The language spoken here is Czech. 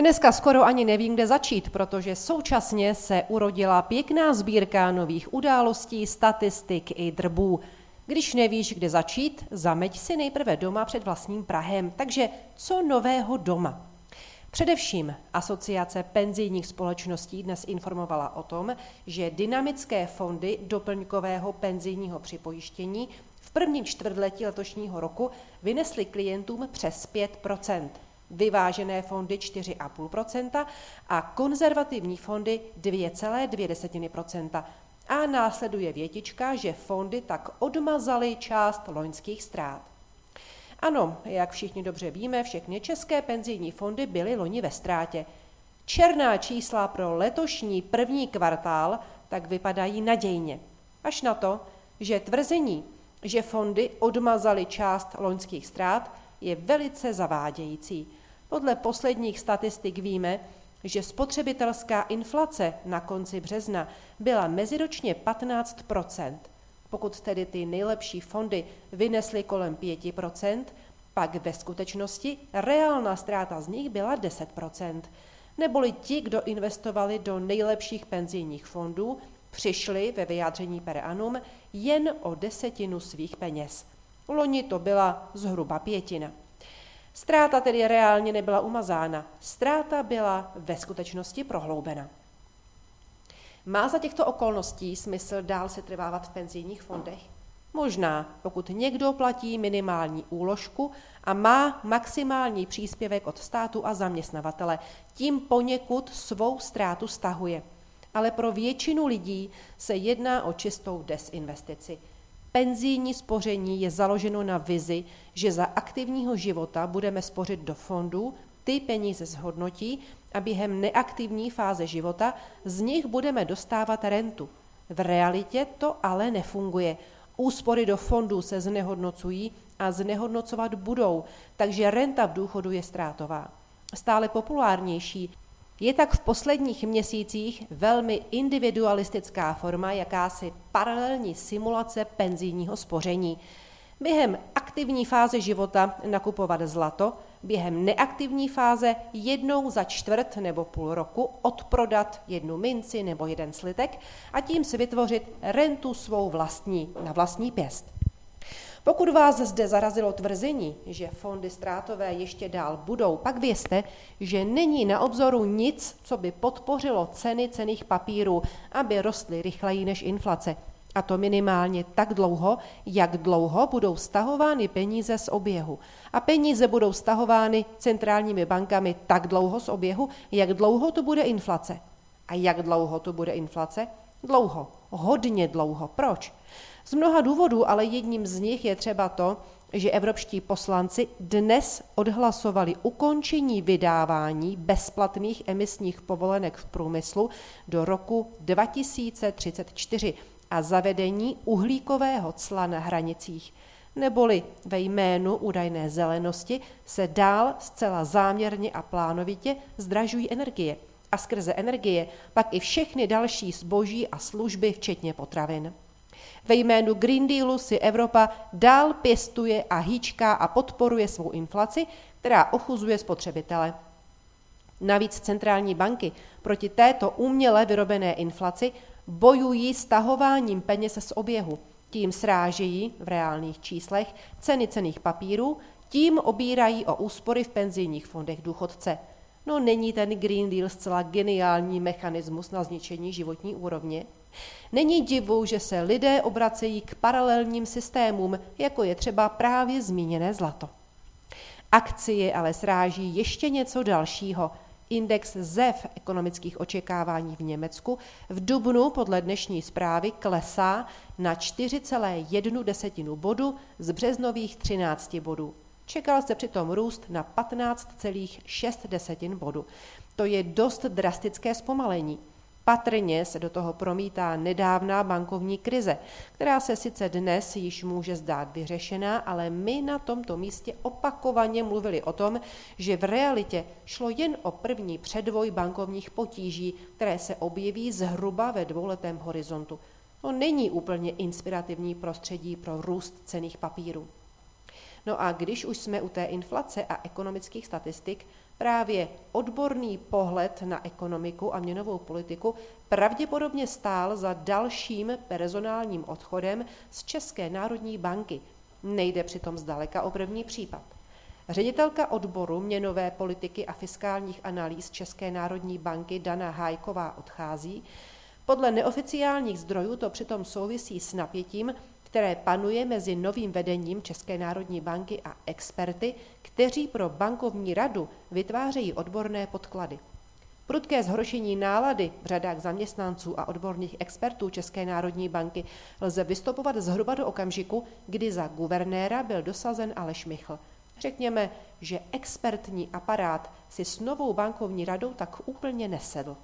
Dneska skoro ani nevím, kde začít, protože současně se urodila pěkná sbírka nových událostí, statistik i drbů. Když nevíš, kde začít, zameď si nejprve doma před vlastním Prahem. Takže co nového doma? Především Asociace penzijních společností dnes informovala o tom, že dynamické fondy doplňkového penzijního připojištění v prvním čtvrtletí letošního roku vynesly klientům přes 5 vyvážené fondy 4,5% a konzervativní fondy 2,2%. A následuje větička, že fondy tak odmazaly část loňských ztrát. Ano, jak všichni dobře víme, všechny české penzijní fondy byly loni ve ztrátě. Černá čísla pro letošní první kvartál tak vypadají nadějně. Až na to, že tvrzení, že fondy odmazaly část loňských ztrát, je velice zavádějící. Podle posledních statistik víme, že spotřebitelská inflace na konci března byla meziročně 15% Pokud tedy ty nejlepší fondy vynesly kolem 5% pak ve skutečnosti reálná ztráta z nich byla 10% Neboli ti, kdo investovali do nejlepších penzijních fondů, přišli ve vyjádření per annum jen o desetinu svých peněz. Loni to byla zhruba pětina. Ztráta tedy reálně nebyla umazána, ztráta byla ve skutečnosti prohloubena. Má za těchto okolností smysl dál se trvávat v penzijních fondech? Možná, pokud někdo platí minimální úložku a má maximální příspěvek od státu a zaměstnavatele, tím poněkud svou ztrátu stahuje. Ale pro většinu lidí se jedná o čistou desinvestici. Penzijní spoření je založeno na vizi, že za aktivního života budeme spořit do fondů, ty peníze zhodnotí a během neaktivní fáze života z nich budeme dostávat rentu. V realitě to ale nefunguje. Úspory do fondů se znehodnocují a znehodnocovat budou, takže renta v důchodu je ztrátová. Stále populárnější je tak v posledních měsících velmi individualistická forma jakási paralelní simulace penzijního spoření. Během aktivní fáze života nakupovat zlato, během neaktivní fáze jednou za čtvrt nebo půl roku odprodat jednu minci nebo jeden slitek a tím si vytvořit rentu svou vlastní, na vlastní pěst. Pokud vás zde zarazilo tvrzení, že fondy ztrátové ještě dál budou, pak vězte, že není na obzoru nic, co by podpořilo ceny cených papírů, aby rostly rychleji než inflace. A to minimálně tak dlouho, jak dlouho budou stahovány peníze z oběhu. A peníze budou stahovány centrálními bankami tak dlouho z oběhu, jak dlouho to bude inflace. A jak dlouho to bude inflace? Dlouho, hodně dlouho. Proč? Z mnoha důvodů, ale jedním z nich je třeba to, že evropští poslanci dnes odhlasovali ukončení vydávání bezplatných emisních povolenek v průmyslu do roku 2034 a zavedení uhlíkového cla na hranicích. Neboli ve jménu údajné zelenosti se dál zcela záměrně a plánovitě zdražují energie a skrze energie pak i všechny další zboží a služby, včetně potravin. Ve jménu Green Dealu si Evropa dál pěstuje a hýčká a podporuje svou inflaci, která ochuzuje spotřebitele. Navíc centrální banky proti této uměle vyrobené inflaci bojují stahováním peněz z oběhu. Tím srážejí v reálných číslech ceny cených papírů, tím obírají o úspory v penzijních fondech důchodce. No není ten Green Deal zcela geniální mechanismus na zničení životní úrovně? Není divu, že se lidé obracejí k paralelním systémům, jako je třeba právě zmíněné zlato. Akcie ale sráží ještě něco dalšího. Index ZEV ekonomických očekávání v Německu v dubnu podle dnešní zprávy klesá na 4,1 bodu z březnových 13 bodů. Čekal se přitom růst na 15,6 bodu. To je dost drastické zpomalení. Patrně se do toho promítá nedávná bankovní krize, která se sice dnes již může zdát vyřešená, ale my na tomto místě opakovaně mluvili o tom, že v realitě šlo jen o první předvoj bankovních potíží, které se objeví zhruba ve dvouletém horizontu. To není úplně inspirativní prostředí pro růst cených papírů. No a když už jsme u té inflace a ekonomických statistik, Právě odborný pohled na ekonomiku a měnovou politiku pravděpodobně stál za dalším personálním odchodem z České národní banky. Nejde přitom zdaleka o první případ. Ředitelka odboru měnové politiky a fiskálních analýz České národní banky Dana Hájková odchází. Podle neoficiálních zdrojů to přitom souvisí s napětím, které panuje mezi novým vedením České národní banky a experty, kteří pro bankovní radu vytvářejí odborné podklady. Prudké zhoršení nálady v řadách zaměstnanců a odborných expertů České národní banky lze vystupovat zhruba do okamžiku, kdy za guvernéra byl dosazen Aleš Michl. Řekněme, že expertní aparát si s novou bankovní radou tak úplně nesedl.